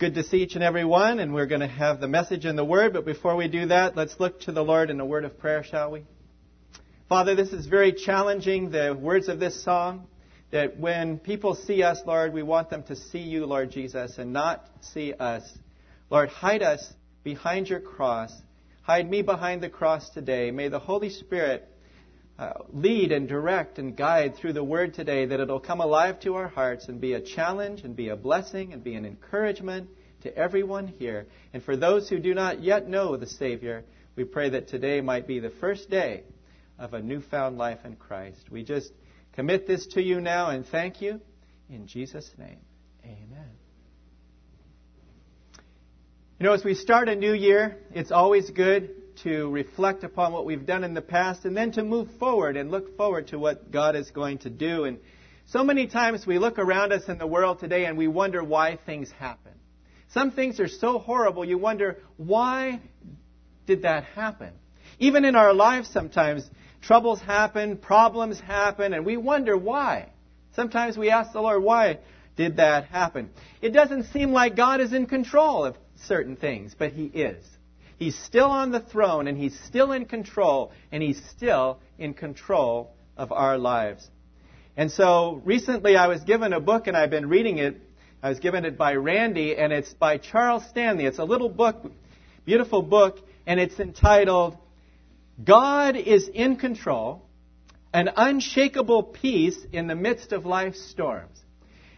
Good to see each and every one, and we're going to have the message and the word. But before we do that, let's look to the Lord in a word of prayer, shall we? Father, this is very challenging, the words of this song, that when people see us, Lord, we want them to see you, Lord Jesus, and not see us. Lord, hide us behind your cross. Hide me behind the cross today. May the Holy Spirit uh, lead and direct and guide through the word today, that it'll come alive to our hearts and be a challenge and be a blessing and be an encouragement to everyone here. And for those who do not yet know the Savior, we pray that today might be the first day of a newfound life in Christ. We just commit this to you now and thank you. In Jesus' name, amen. You know, as we start a new year, it's always good to reflect upon what we've done in the past and then to move forward and look forward to what God is going to do. And so many times we look around us in the world today and we wonder why things happen. Some things are so horrible, you wonder, why did that happen? Even in our lives, sometimes troubles happen, problems happen, and we wonder why. Sometimes we ask the Lord, why did that happen? It doesn't seem like God is in control of certain things, but He is. He's still on the throne and he's still in control and he's still in control of our lives. And so recently I was given a book and I've been reading it. I was given it by Randy and it's by Charles Stanley. It's a little book, beautiful book, and it's entitled God is in Control, an unshakable peace in the midst of life's storms.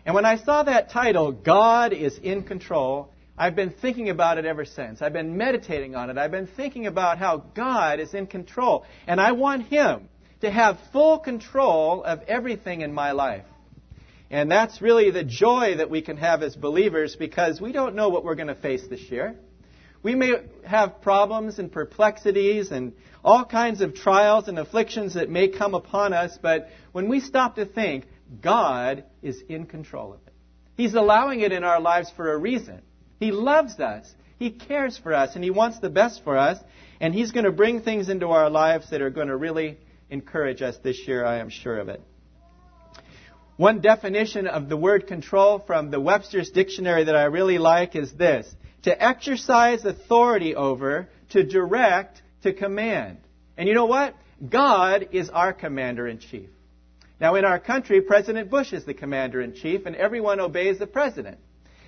And when I saw that title, God is in Control, I've been thinking about it ever since. I've been meditating on it. I've been thinking about how God is in control. And I want Him to have full control of everything in my life. And that's really the joy that we can have as believers because we don't know what we're going to face this year. We may have problems and perplexities and all kinds of trials and afflictions that may come upon us, but when we stop to think, God is in control of it. He's allowing it in our lives for a reason. He loves us. He cares for us, and He wants the best for us. And He's going to bring things into our lives that are going to really encourage us this year, I am sure of it. One definition of the word control from the Webster's Dictionary that I really like is this to exercise authority over, to direct, to command. And you know what? God is our commander in chief. Now, in our country, President Bush is the commander in chief, and everyone obeys the president.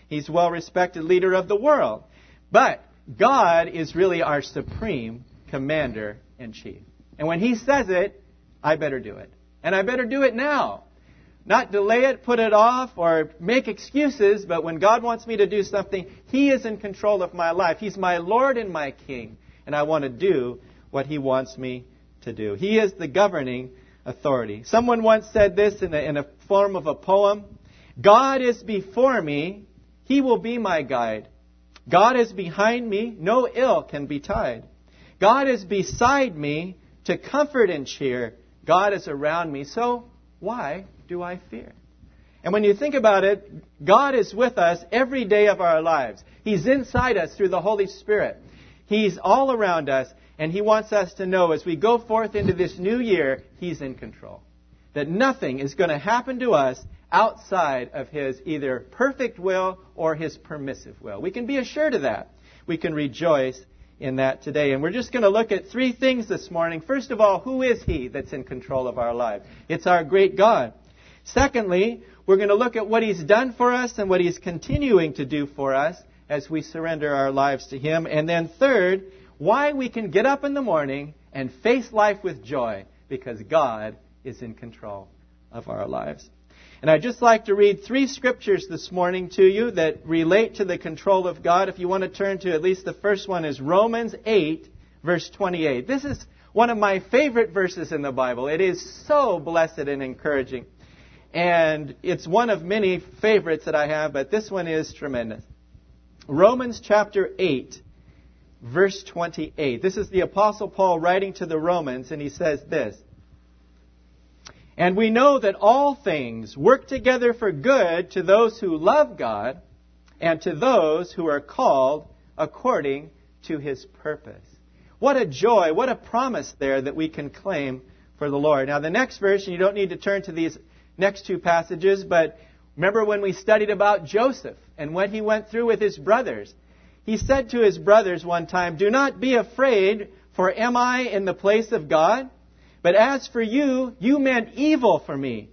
He's well respected leader of the world. But God is really our supreme commander in chief. And when he says it, I better do it. And I better do it now. Not delay it, put it off, or make excuses, but when God wants me to do something, He is in control of my life. He's my Lord and my King, and I want to do what He wants me to do. He is the governing authority. Someone once said this in a, in a form of a poem God is before me, he will be my guide. God is behind me, no ill can betide. God is beside me to comfort and cheer. God is around me, so why do I fear? And when you think about it, God is with us every day of our lives. He's inside us through the Holy Spirit. He's all around us, and He wants us to know as we go forth into this new year, He's in control. That nothing is going to happen to us outside of His either perfect will or His permissive will. We can be assured of that. We can rejoice in that today. And we're just going to look at three things this morning. First of all, who is He that's in control of our life? It's our great God. Secondly, we're going to look at what He's done for us and what He's continuing to do for us as we surrender our lives to Him. And then third, why we can get up in the morning and face life with joy because God is in control of our lives. And I'd just like to read three scriptures this morning to you that relate to the control of God. If you want to turn to at least the first one is Romans 8, verse 28. This is one of my favorite verses in the Bible. It is so blessed and encouraging. And it's one of many favorites that I have, but this one is tremendous. Romans chapter 8, verse 28. This is the Apostle Paul writing to the Romans, and he says this and we know that all things work together for good to those who love God and to those who are called according to his purpose. What a joy, what a promise there that we can claim for the Lord. Now, the next verse, you don't need to turn to these next two passages, but remember when we studied about Joseph and what he went through with his brothers. He said to his brothers one time, Do not be afraid, for am I in the place of God? But as for you, you meant evil for me,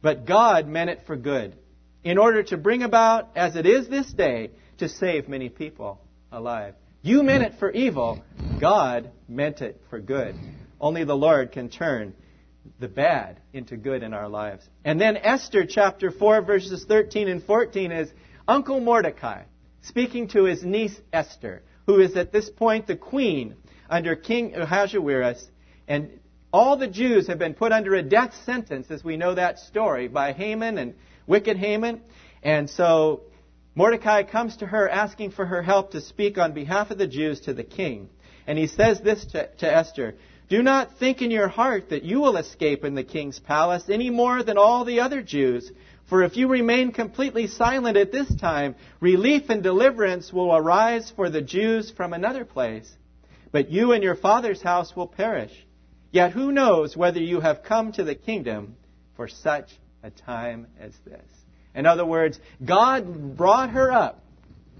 but God meant it for good, in order to bring about, as it is this day, to save many people alive. You meant it for evil, God meant it for good. Only the Lord can turn the bad into good in our lives. And then Esther chapter 4 verses 13 and 14 is Uncle Mordecai speaking to his niece Esther, who is at this point the queen under King Ahasuerus, and all the Jews have been put under a death sentence, as we know that story, by Haman and wicked Haman. And so Mordecai comes to her asking for her help to speak on behalf of the Jews to the king. And he says this to, to Esther Do not think in your heart that you will escape in the king's palace any more than all the other Jews for if you remain completely silent at this time, relief and deliverance will arise for the Jews from another place. But you and your father's house will perish. Yet who knows whether you have come to the kingdom for such a time as this? In other words, God brought her up,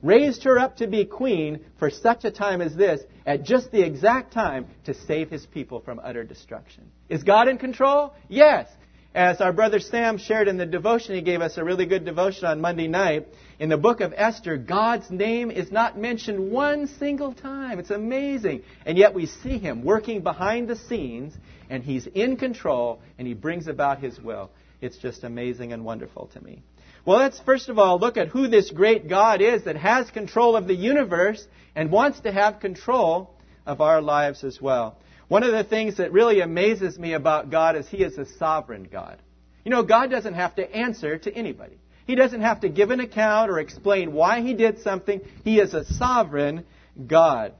raised her up to be queen for such a time as this, at just the exact time to save his people from utter destruction. Is God in control? Yes. As our brother Sam shared in the devotion, he gave us a really good devotion on Monday night. In the book of Esther, God's name is not mentioned one single time. It's amazing. And yet we see him working behind the scenes, and he's in control, and he brings about his will. It's just amazing and wonderful to me. Well, let's first of all look at who this great God is that has control of the universe and wants to have control of our lives as well. One of the things that really amazes me about God is He is a sovereign God. You know, God doesn't have to answer to anybody. He doesn't have to give an account or explain why He did something. He is a sovereign God.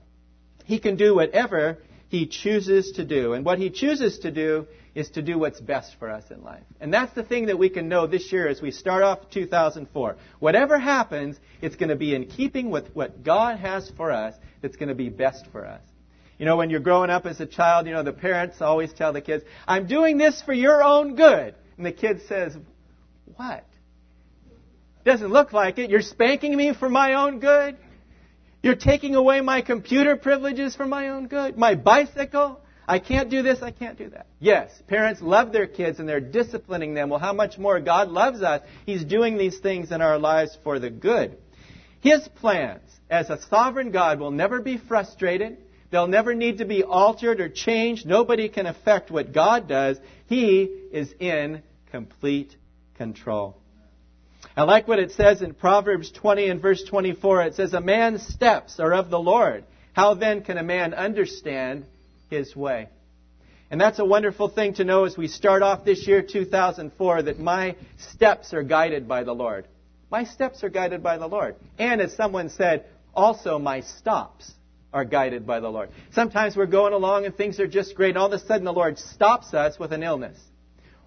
He can do whatever He chooses to do. And what He chooses to do is to do what's best for us in life. And that's the thing that we can know this year as we start off 2004. Whatever happens, it's going to be in keeping with what God has for us that's going to be best for us. You know, when you're growing up as a child, you know, the parents always tell the kids, I'm doing this for your own good. And the kid says, What? Doesn't look like it. You're spanking me for my own good? You're taking away my computer privileges for my own good? My bicycle? I can't do this, I can't do that. Yes, parents love their kids and they're disciplining them. Well, how much more God loves us? He's doing these things in our lives for the good. His plans as a sovereign God will never be frustrated. They'll never need to be altered or changed. Nobody can affect what God does. He is in complete control. I like what it says in Proverbs 20 and verse 24. It says, A man's steps are of the Lord. How then can a man understand his way? And that's a wonderful thing to know as we start off this year, 2004, that my steps are guided by the Lord. My steps are guided by the Lord. And as someone said, also my stops are guided by the Lord. Sometimes we're going along and things are just great, and all of a sudden the Lord stops us with an illness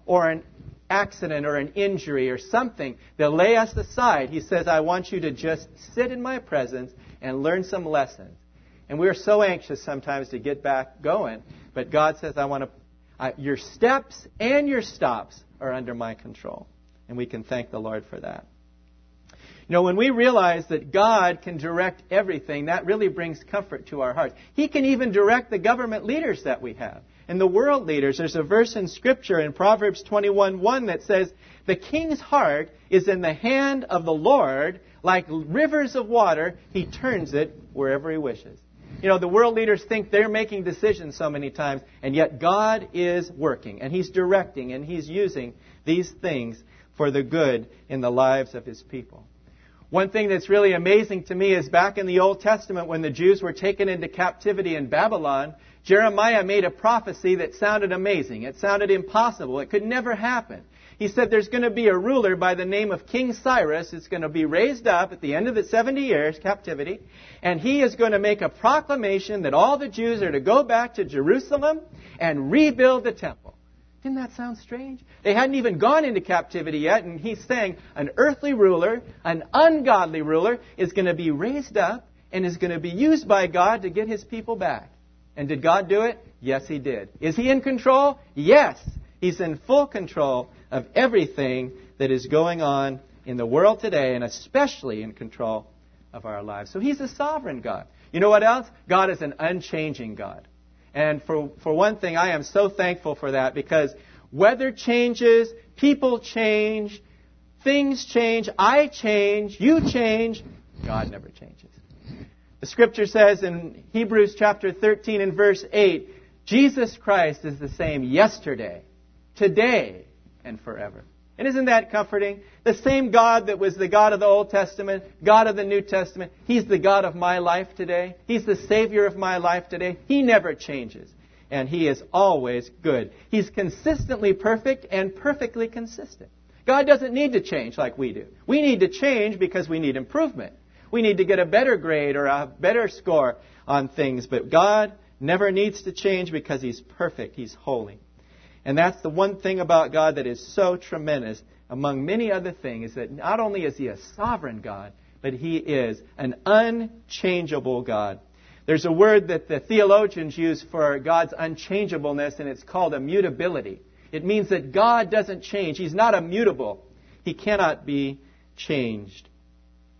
or an accident or an injury or something that lay us aside. He says, I want you to just sit in my presence and learn some lessons. And we're so anxious sometimes to get back going, but God says, I want to, I, your steps and your stops are under my control. And we can thank the Lord for that. You know, when we realize that God can direct everything, that really brings comfort to our hearts. He can even direct the government leaders that we have and the world leaders. There's a verse in Scripture in Proverbs 21:1 that says, "The king's heart is in the hand of the Lord, like rivers of water. He turns it wherever he wishes." You know, the world leaders think they're making decisions so many times, and yet God is working, and He's directing, and He's using these things for the good in the lives of His people. One thing that's really amazing to me is back in the Old Testament when the Jews were taken into captivity in Babylon, Jeremiah made a prophecy that sounded amazing. It sounded impossible. It could never happen. He said there's going to be a ruler by the name of King Cyrus. It's going to be raised up at the end of the 70 years captivity, and he is going to make a proclamation that all the Jews are to go back to Jerusalem and rebuild the temple. Didn't that sound strange? They hadn't even gone into captivity yet, and he's saying an earthly ruler, an ungodly ruler, is going to be raised up and is going to be used by God to get his people back. And did God do it? Yes, he did. Is he in control? Yes. He's in full control of everything that is going on in the world today and especially in control of our lives. So He's a sovereign God. You know what else? God is an unchanging God. And for, for one thing, I am so thankful for that because weather changes, people change, things change, I change, you change, God never changes. The scripture says in Hebrews chapter 13 and verse 8, Jesus Christ is the same yesterday, today, and forever. And isn't that comforting? The same God that was the God of the Old Testament, God of the New Testament, He's the God of my life today. He's the Savior of my life today. He never changes. And He is always good. He's consistently perfect and perfectly consistent. God doesn't need to change like we do. We need to change because we need improvement. We need to get a better grade or a better score on things. But God never needs to change because He's perfect. He's holy. And that's the one thing about God that is so tremendous, among many other things, is that not only is He a sovereign God, but He is an unchangeable God. There's a word that the theologians use for God's unchangeableness, and it's called immutability. It means that God doesn't change. He's not immutable. He cannot be changed.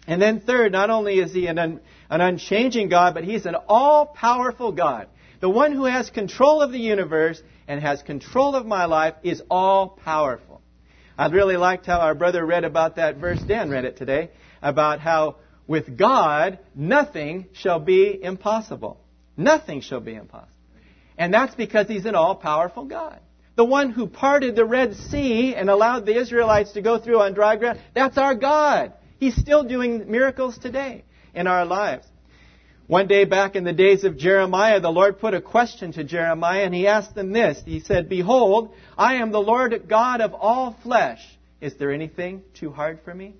And then third, not only is he an, un, an unchanging God, but he's an all-powerful God. The one who has control of the universe and has control of my life is all powerful. I really liked how our brother read about that verse. Dan read it today about how with God nothing shall be impossible. Nothing shall be impossible. And that's because he's an all powerful God. The one who parted the Red Sea and allowed the Israelites to go through on dry ground, that's our God. He's still doing miracles today in our lives. One day back in the days of Jeremiah, the Lord put a question to Jeremiah and he asked him this. He said, Behold, I am the Lord God of all flesh. Is there anything too hard for me?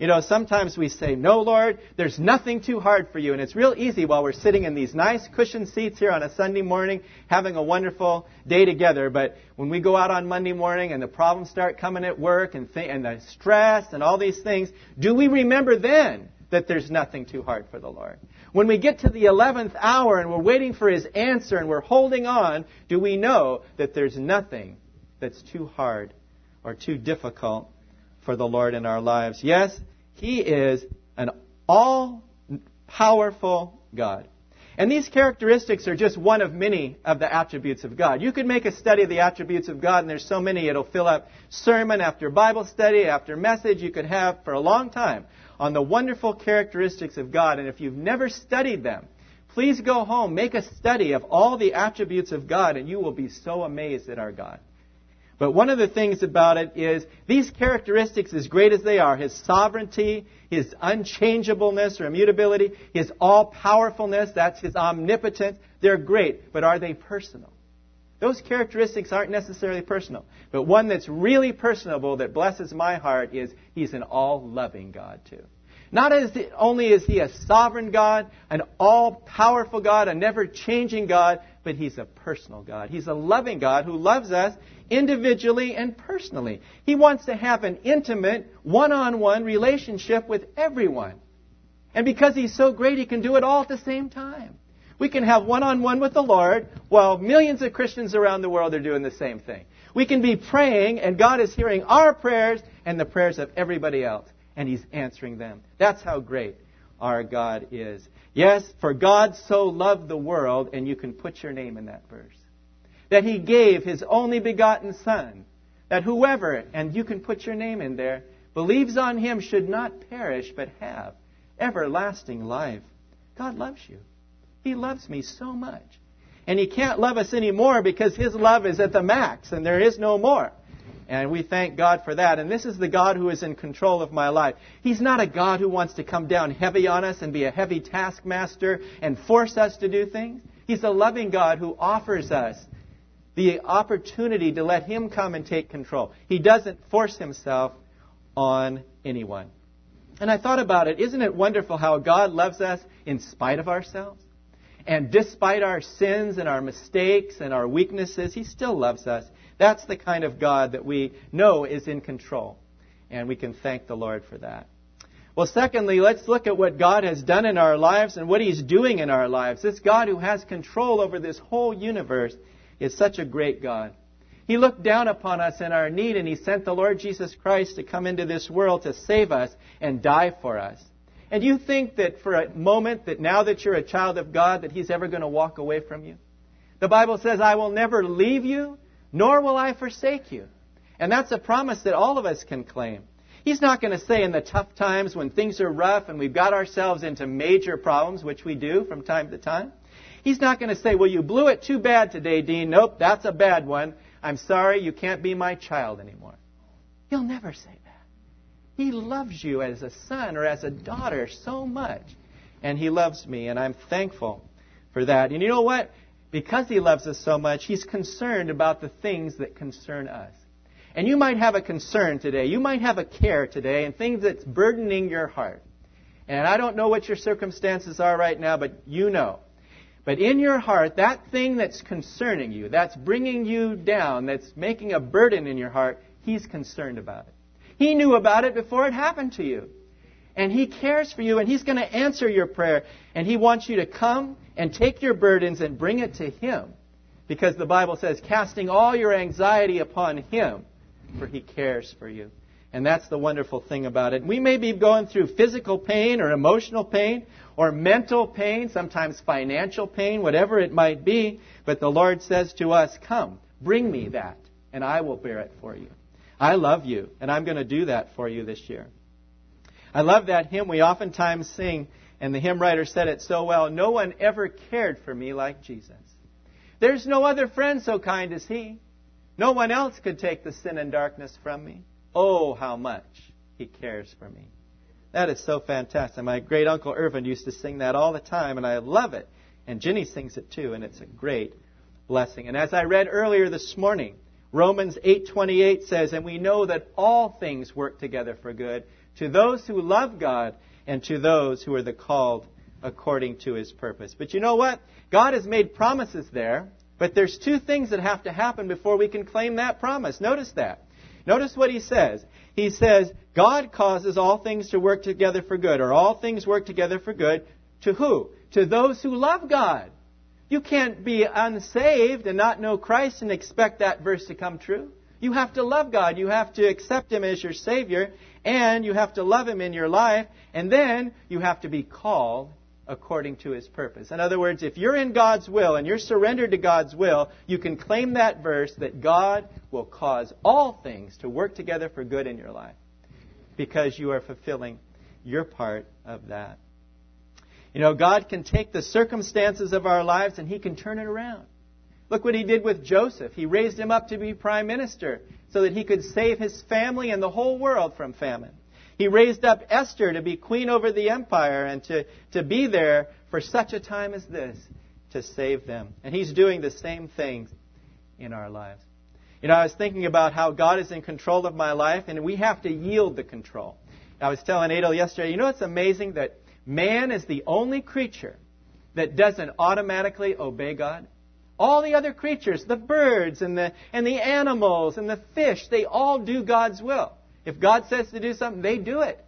You know, sometimes we say, No, Lord, there's nothing too hard for you. And it's real easy while we're sitting in these nice cushioned seats here on a Sunday morning, having a wonderful day together. But when we go out on Monday morning and the problems start coming at work and, th- and the stress and all these things, do we remember then that there's nothing too hard for the Lord? When we get to the 11th hour and we're waiting for His answer and we're holding on, do we know that there's nothing that's too hard or too difficult for the Lord in our lives? Yes, He is an all powerful God. And these characteristics are just one of many of the attributes of God. You could make a study of the attributes of God, and there's so many, it'll fill up sermon after Bible study after message you could have for a long time on the wonderful characteristics of God. And if you've never studied them, please go home, make a study of all the attributes of God, and you will be so amazed at our God. But one of the things about it is these characteristics, as great as they are, his sovereignty, his unchangeableness or immutability, his all powerfulness, that's his omnipotence, they're great, but are they personal? Those characteristics aren't necessarily personal. But one that's really personable that blesses my heart is He's an all loving God, too. Not the, only is He a sovereign God, an all powerful God, a never changing God, but He's a personal God. He's a loving God who loves us individually and personally. He wants to have an intimate, one on one relationship with everyone. And because He's so great, He can do it all at the same time. We can have one on one with the Lord while millions of Christians around the world are doing the same thing. We can be praying and God is hearing our prayers and the prayers of everybody else and He's answering them. That's how great our God is. Yes, for God so loved the world, and you can put your name in that verse, that He gave His only begotten Son, that whoever, and you can put your name in there, believes on Him should not perish but have everlasting life. God loves you. He loves me so much. And He can't love us anymore because His love is at the max and there is no more. And we thank God for that. And this is the God who is in control of my life. He's not a God who wants to come down heavy on us and be a heavy taskmaster and force us to do things. He's a loving God who offers us the opportunity to let Him come and take control. He doesn't force Himself on anyone. And I thought about it. Isn't it wonderful how God loves us in spite of ourselves? And despite our sins and our mistakes and our weaknesses, He still loves us. That's the kind of God that we know is in control. And we can thank the Lord for that. Well, secondly, let's look at what God has done in our lives and what He's doing in our lives. This God who has control over this whole universe is such a great God. He looked down upon us in our need and He sent the Lord Jesus Christ to come into this world to save us and die for us. And you think that for a moment that now that you're a child of God that He's ever going to walk away from you? The Bible says, I will never leave you, nor will I forsake you. And that's a promise that all of us can claim. He's not going to say in the tough times when things are rough and we've got ourselves into major problems, which we do from time to time. He's not going to say, well, you blew it too bad today, Dean. Nope, that's a bad one. I'm sorry, you can't be my child anymore. He'll never say that. He loves you as a son or as a daughter so much. And he loves me, and I'm thankful for that. And you know what? Because he loves us so much, he's concerned about the things that concern us. And you might have a concern today. You might have a care today and things that's burdening your heart. And I don't know what your circumstances are right now, but you know. But in your heart, that thing that's concerning you, that's bringing you down, that's making a burden in your heart, He's concerned about it. He knew about it before it happened to you. And He cares for you, and He's going to answer your prayer. And He wants you to come and take your burdens and bring it to Him. Because the Bible says, casting all your anxiety upon Him for He cares for you. And that's the wonderful thing about it. We may be going through physical pain or emotional pain or mental pain, sometimes financial pain, whatever it might be, but the Lord says to us, Come, bring me that, and I will bear it for you. I love you, and I'm going to do that for you this year. I love that hymn we oftentimes sing, and the hymn writer said it so well No one ever cared for me like Jesus. There's no other friend so kind as he. No one else could take the sin and darkness from me. Oh, how much He cares for me. That is so fantastic. My great uncle Irvin used to sing that all the time, and I love it. And Ginny sings it too, and it's a great blessing. And as I read earlier this morning, Romans 8:28 says, "And we know that all things work together for good to those who love God and to those who are the called according to his purpose." But you know what? God has made promises there but there's two things that have to happen before we can claim that promise. Notice that. Notice what he says. He says, God causes all things to work together for good, or all things work together for good. To who? To those who love God. You can't be unsaved and not know Christ and expect that verse to come true. You have to love God. You have to accept Him as your Savior, and you have to love Him in your life, and then you have to be called according to his purpose. In other words, if you're in God's will and you're surrendered to God's will, you can claim that verse that God will cause all things to work together for good in your life because you are fulfilling your part of that. You know, God can take the circumstances of our lives and he can turn it around. Look what he did with Joseph. He raised him up to be prime minister so that he could save his family and the whole world from famine. He raised up Esther to be queen over the empire and to, to be there for such a time as this to save them. And He's doing the same things in our lives. You know, I was thinking about how God is in control of my life, and we have to yield the control. I was telling Adel yesterday, you know, it's amazing that man is the only creature that doesn't automatically obey God. All the other creatures, the birds and the, and the animals and the fish, they all do God's will. If God says to do something, they do it.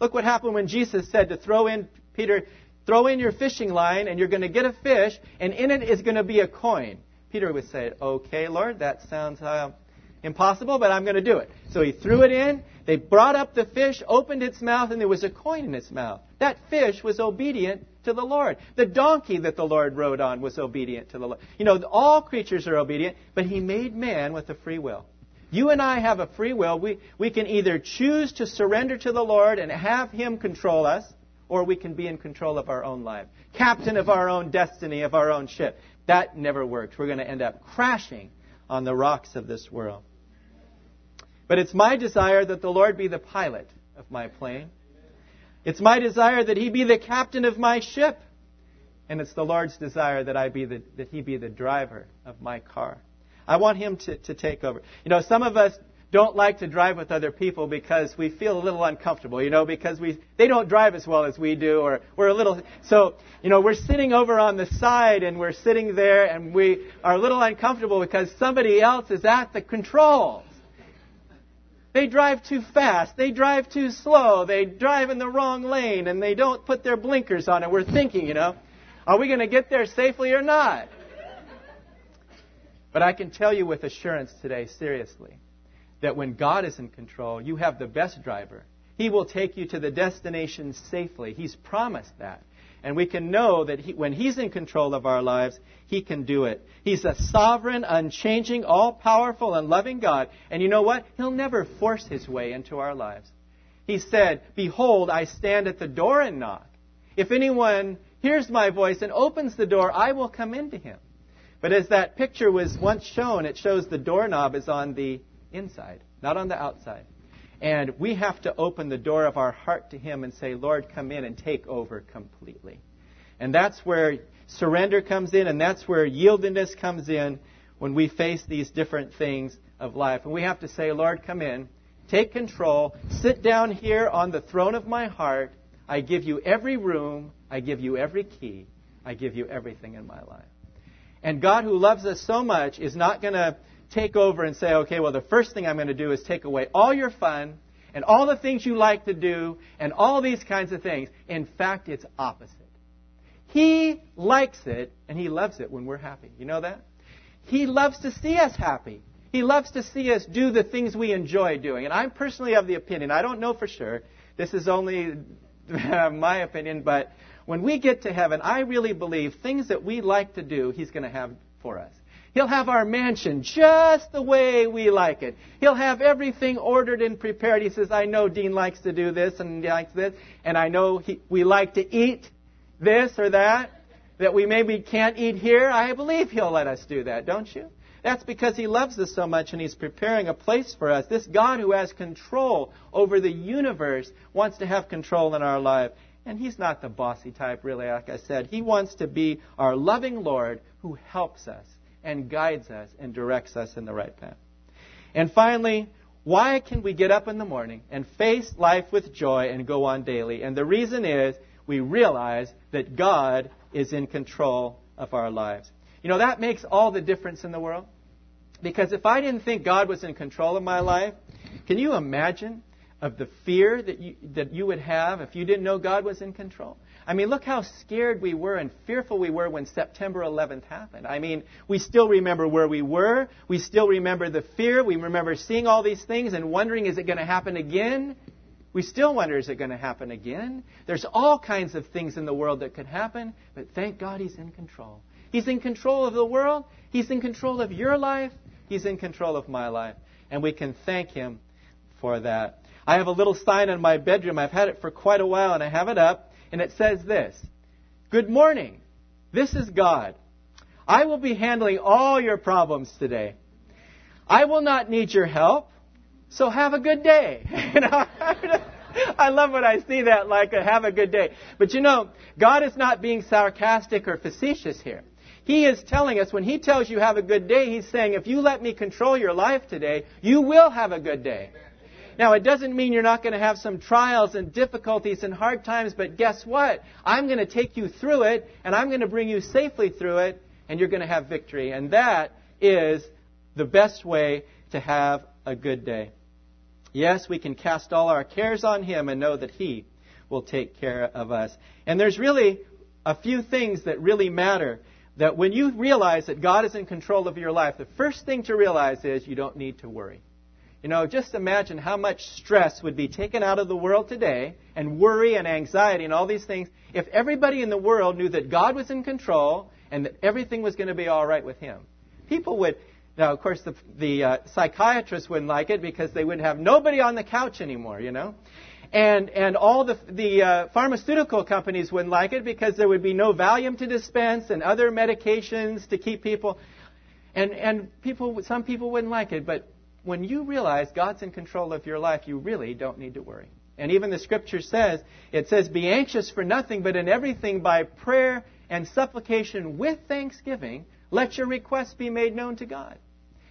Look what happened when Jesus said to throw in, Peter, throw in your fishing line and you're going to get a fish and in it is going to be a coin. Peter would say, okay, Lord, that sounds impossible, but I'm going to do it. So he threw it in. They brought up the fish, opened its mouth, and there was a coin in its mouth. That fish was obedient to the Lord. The donkey that the Lord rode on was obedient to the Lord. You know, all creatures are obedient, but he made man with a free will. You and I have a free will. We, we can either choose to surrender to the Lord and have Him control us, or we can be in control of our own life, captain of our own destiny, of our own ship. That never works. We're going to end up crashing on the rocks of this world. But it's my desire that the Lord be the pilot of my plane. It's my desire that He be the captain of my ship. And it's the Lord's desire that I be the, that He be the driver of my car. I want him to, to take over. You know, some of us don't like to drive with other people because we feel a little uncomfortable, you know, because we they don't drive as well as we do or we're a little so, you know, we're sitting over on the side and we're sitting there and we are a little uncomfortable because somebody else is at the controls. They drive too fast, they drive too slow, they drive in the wrong lane and they don't put their blinkers on and we're thinking, you know, are we going to get there safely or not? But I can tell you with assurance today, seriously, that when God is in control, you have the best driver. He will take you to the destination safely. He's promised that. And we can know that he, when He's in control of our lives, He can do it. He's a sovereign, unchanging, all powerful, and loving God. And you know what? He'll never force His way into our lives. He said, Behold, I stand at the door and knock. If anyone hears my voice and opens the door, I will come into him. But as that picture was once shown, it shows the doorknob is on the inside, not on the outside. And we have to open the door of our heart to Him and say, Lord, come in and take over completely. And that's where surrender comes in, and that's where yieldedness comes in when we face these different things of life. And we have to say, Lord, come in, take control, sit down here on the throne of my heart. I give you every room, I give you every key, I give you everything in my life. And God, who loves us so much, is not going to take over and say, okay, well, the first thing I'm going to do is take away all your fun and all the things you like to do and all these kinds of things. In fact, it's opposite. He likes it and he loves it when we're happy. You know that? He loves to see us happy. He loves to see us do the things we enjoy doing. And I'm personally of the opinion, I don't know for sure, this is only my opinion, but when we get to heaven, I really believe things that we like to do, He's going to have for us. He'll have our mansion just the way we like it. He'll have everything ordered and prepared. He says, I know Dean likes to do this and he likes this, and I know he, we like to eat this or that, that we maybe can't eat here. I believe He'll let us do that, don't you? That's because He loves us so much and He's preparing a place for us. This God who has control over the universe wants to have control in our life. And He's not the bossy type, really, like I said. He wants to be our loving Lord who helps us and guides us and directs us in the right path. And finally, why can we get up in the morning and face life with joy and go on daily? And the reason is we realize that God is in control of our lives. You know, that makes all the difference in the world. Because if I didn't think God was in control of my life, can you imagine of the fear that you, that you would have if you didn't know God was in control? I mean, look how scared we were and fearful we were when September 11th happened. I mean, we still remember where we were. We still remember the fear. We remember seeing all these things and wondering, is it going to happen again? We still wonder, is it going to happen again? There's all kinds of things in the world that could happen, but thank God He's in control. He's in control of the world. He's in control of your life. He's in control of my life. And we can thank Him for that. I have a little sign in my bedroom. I've had it for quite a while, and I have it up and it says this Good morning. This is God. I will be handling all your problems today. I will not need your help, so have a good day. I love when I see that, like uh, have a good day. But you know, God is not being sarcastic or facetious here. He is telling us when He tells you have a good day, He's saying, if you let me control your life today, you will have a good day. Now, it doesn't mean you're not going to have some trials and difficulties and hard times, but guess what? I'm going to take you through it, and I'm going to bring you safely through it, and you're going to have victory. And that is the best way to have a good day. Yes, we can cast all our cares on Him and know that He will take care of us. And there's really a few things that really matter. That when you realize that God is in control of your life, the first thing to realize is you don't need to worry. You know, just imagine how much stress would be taken out of the world today, and worry and anxiety and all these things, if everybody in the world knew that God was in control and that everything was going to be all right with Him. People would, now of course the, the uh, psychiatrists wouldn't like it because they wouldn't have nobody on the couch anymore, you know. And, and all the, the uh, pharmaceutical companies wouldn't like it because there would be no Valium to dispense and other medications to keep people. And, and people, some people wouldn't like it, but when you realize God's in control of your life, you really don't need to worry. And even the scripture says, it says, Be anxious for nothing, but in everything by prayer and supplication with thanksgiving, let your requests be made known to God.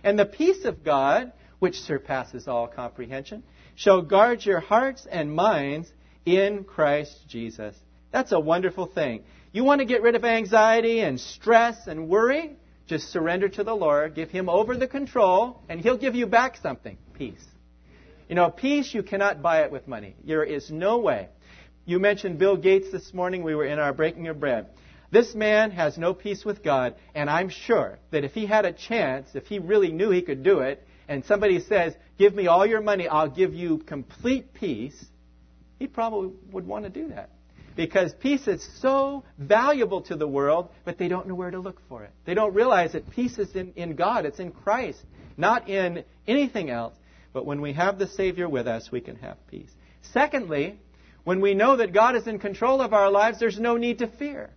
And the peace of God, which surpasses all comprehension, shall guard your hearts and minds in Christ Jesus. That's a wonderful thing. You want to get rid of anxiety and stress and worry? Just surrender to the Lord, give Him over the control, and He'll give you back something peace. You know, peace, you cannot buy it with money. There is no way. You mentioned Bill Gates this morning. We were in our breaking of bread. This man has no peace with God, and I'm sure that if he had a chance, if he really knew he could do it, and somebody says, Give me all your money, I'll give you complete peace, he probably would want to do that. Because peace is so valuable to the world, but they don't know where to look for it. They don't realize that peace is in, in God, it's in Christ, not in anything else. But when we have the Savior with us, we can have peace. Secondly, when we know that God is in control of our lives, there's no need to fear.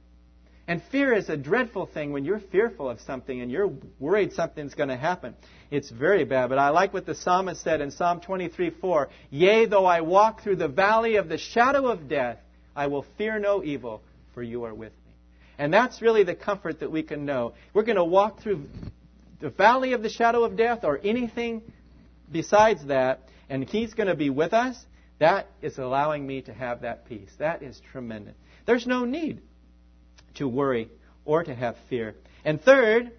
And fear is a dreadful thing when you're fearful of something and you're worried something's going to happen. It's very bad. But I like what the psalmist said in Psalm 23 4 Yea, though I walk through the valley of the shadow of death, I will fear no evil, for you are with me. And that's really the comfort that we can know. We're going to walk through the valley of the shadow of death or anything besides that, and He's going to be with us. That is allowing me to have that peace. That is tremendous. There's no need to worry or to have fear. And third,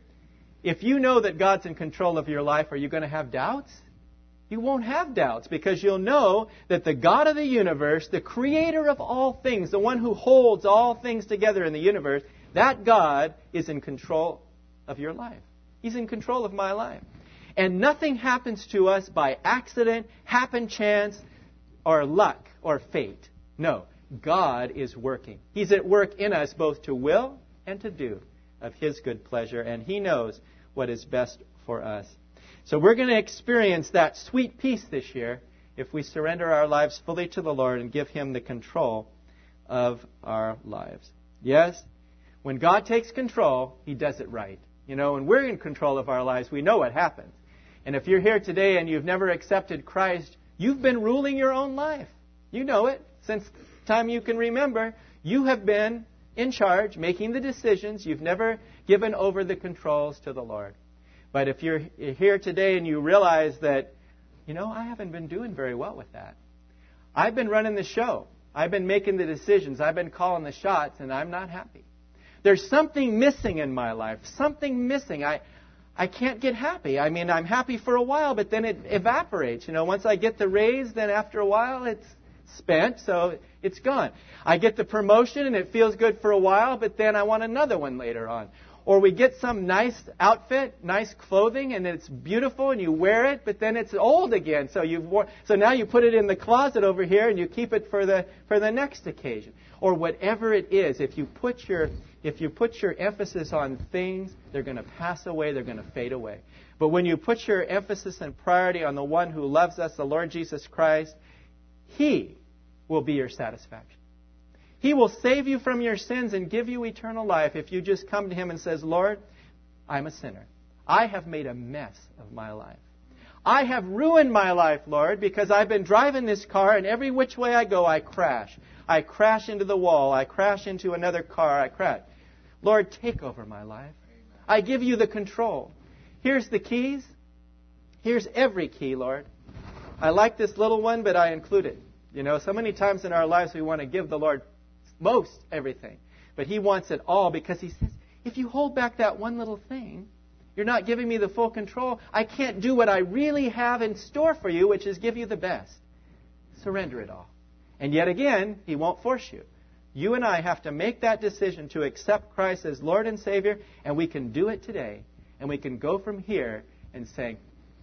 if you know that God's in control of your life, are you going to have doubts? You won't have doubts because you'll know that the God of the universe, the creator of all things, the one who holds all things together in the universe, that God is in control of your life. He's in control of my life. And nothing happens to us by accident, happen chance, or luck, or fate. No. God is working. He's at work in us both to will and to do of His good pleasure, and He knows what is best for us. So we're going to experience that sweet peace this year if we surrender our lives fully to the Lord and give Him the control of our lives. Yes, when God takes control, He does it right. You know, when we're in control of our lives, we know what happens. And if you're here today and you've never accepted Christ, you've been ruling your own life. You know it. Since time you can remember, you have been in charge, making the decisions. You've never given over the controls to the Lord. But if you're here today and you realize that, you know, I haven't been doing very well with that. I've been running the show. I've been making the decisions. I've been calling the shots, and I'm not happy. There's something missing in my life. Something missing. I, I can't get happy. I mean, I'm happy for a while, but then it evaporates. You know, once I get the raise, then after a while, it's spent, so it's gone. I get the promotion and it feels good for a while, but then I want another one later on. Or we get some nice outfit, nice clothing, and it's beautiful, and you wear it, but then it's old again. So worn, so now you put it in the closet over here, and you keep it for the for the next occasion, or whatever it is. If you put your if you put your emphasis on things, they're going to pass away, they're going to fade away. But when you put your emphasis and priority on the one who loves us, the Lord Jesus Christ, He will be your satisfaction. He will save you from your sins and give you eternal life if you just come to Him and says, Lord, I'm a sinner. I have made a mess of my life. I have ruined my life, Lord, because I've been driving this car and every which way I go, I crash. I crash into the wall. I crash into another car. I crash. Lord, take over my life. I give you the control. Here's the keys. Here's every key, Lord. I like this little one, but I include it. You know, so many times in our lives we want to give the Lord most everything. But He wants it all because He says, if you hold back that one little thing, you're not giving me the full control. I can't do what I really have in store for you, which is give you the best. Surrender it all. And yet again, He won't force you. You and I have to make that decision to accept Christ as Lord and Savior, and we can do it today. And we can go from here and say,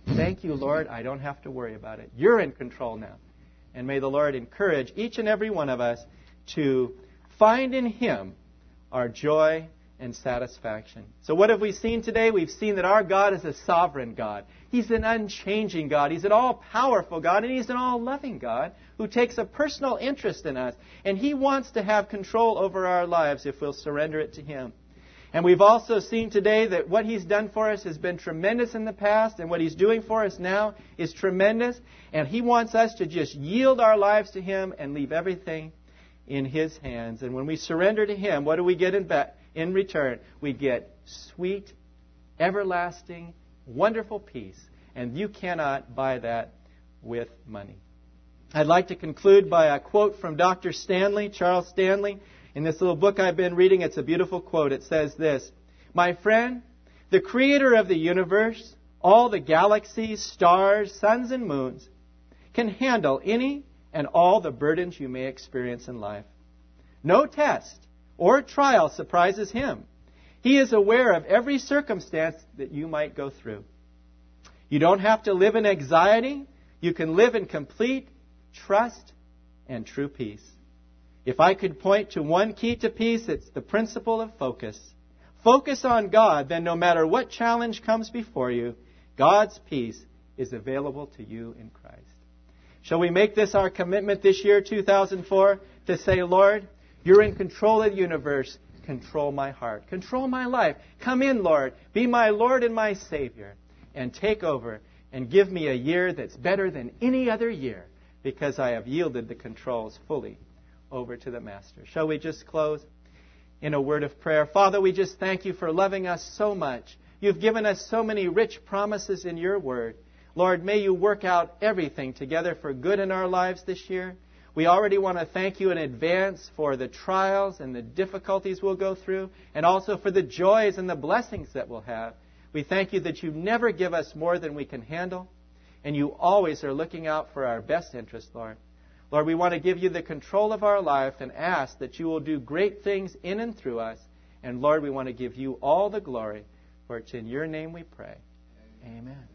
Thank you, Lord. I don't have to worry about it. You're in control now. And may the Lord encourage each and every one of us to find in Him our joy and satisfaction. So, what have we seen today? We've seen that our God is a sovereign God. He's an unchanging God. He's an all powerful God, and He's an all loving God who takes a personal interest in us. And He wants to have control over our lives if we'll surrender it to Him. And we've also seen today that what He's done for us has been tremendous in the past, and what He's doing for us now is tremendous. And He wants us to just yield our lives to Him and leave everything in His hands. And when we surrender to Him, what do we get in, in return? We get sweet, everlasting, wonderful peace. And you cannot buy that with money. I'd like to conclude by a quote from Dr. Stanley, Charles Stanley. In this little book I've been reading, it's a beautiful quote. It says this My friend, the creator of the universe, all the galaxies, stars, suns, and moons, can handle any and all the burdens you may experience in life. No test or trial surprises him. He is aware of every circumstance that you might go through. You don't have to live in anxiety. You can live in complete trust and true peace. If I could point to one key to peace, it's the principle of focus. Focus on God, then no matter what challenge comes before you, God's peace is available to you in Christ. Shall we make this our commitment this year, 2004, to say, Lord, you're in control of the universe. Control my heart. Control my life. Come in, Lord. Be my Lord and my Savior. And take over and give me a year that's better than any other year because I have yielded the controls fully over to the Master. Shall we just close in a word of prayer? Father, we just thank you for loving us so much. You've given us so many rich promises in your word. Lord, may you work out everything together for good in our lives this year. We already want to thank you in advance for the trials and the difficulties we'll go through, and also for the joys and the blessings that we'll have. We thank you that you never give us more than we can handle, and you always are looking out for our best interest, Lord. Lord, we want to give you the control of our life and ask that you will do great things in and through us. And Lord, we want to give you all the glory, for it's in your name we pray. Amen.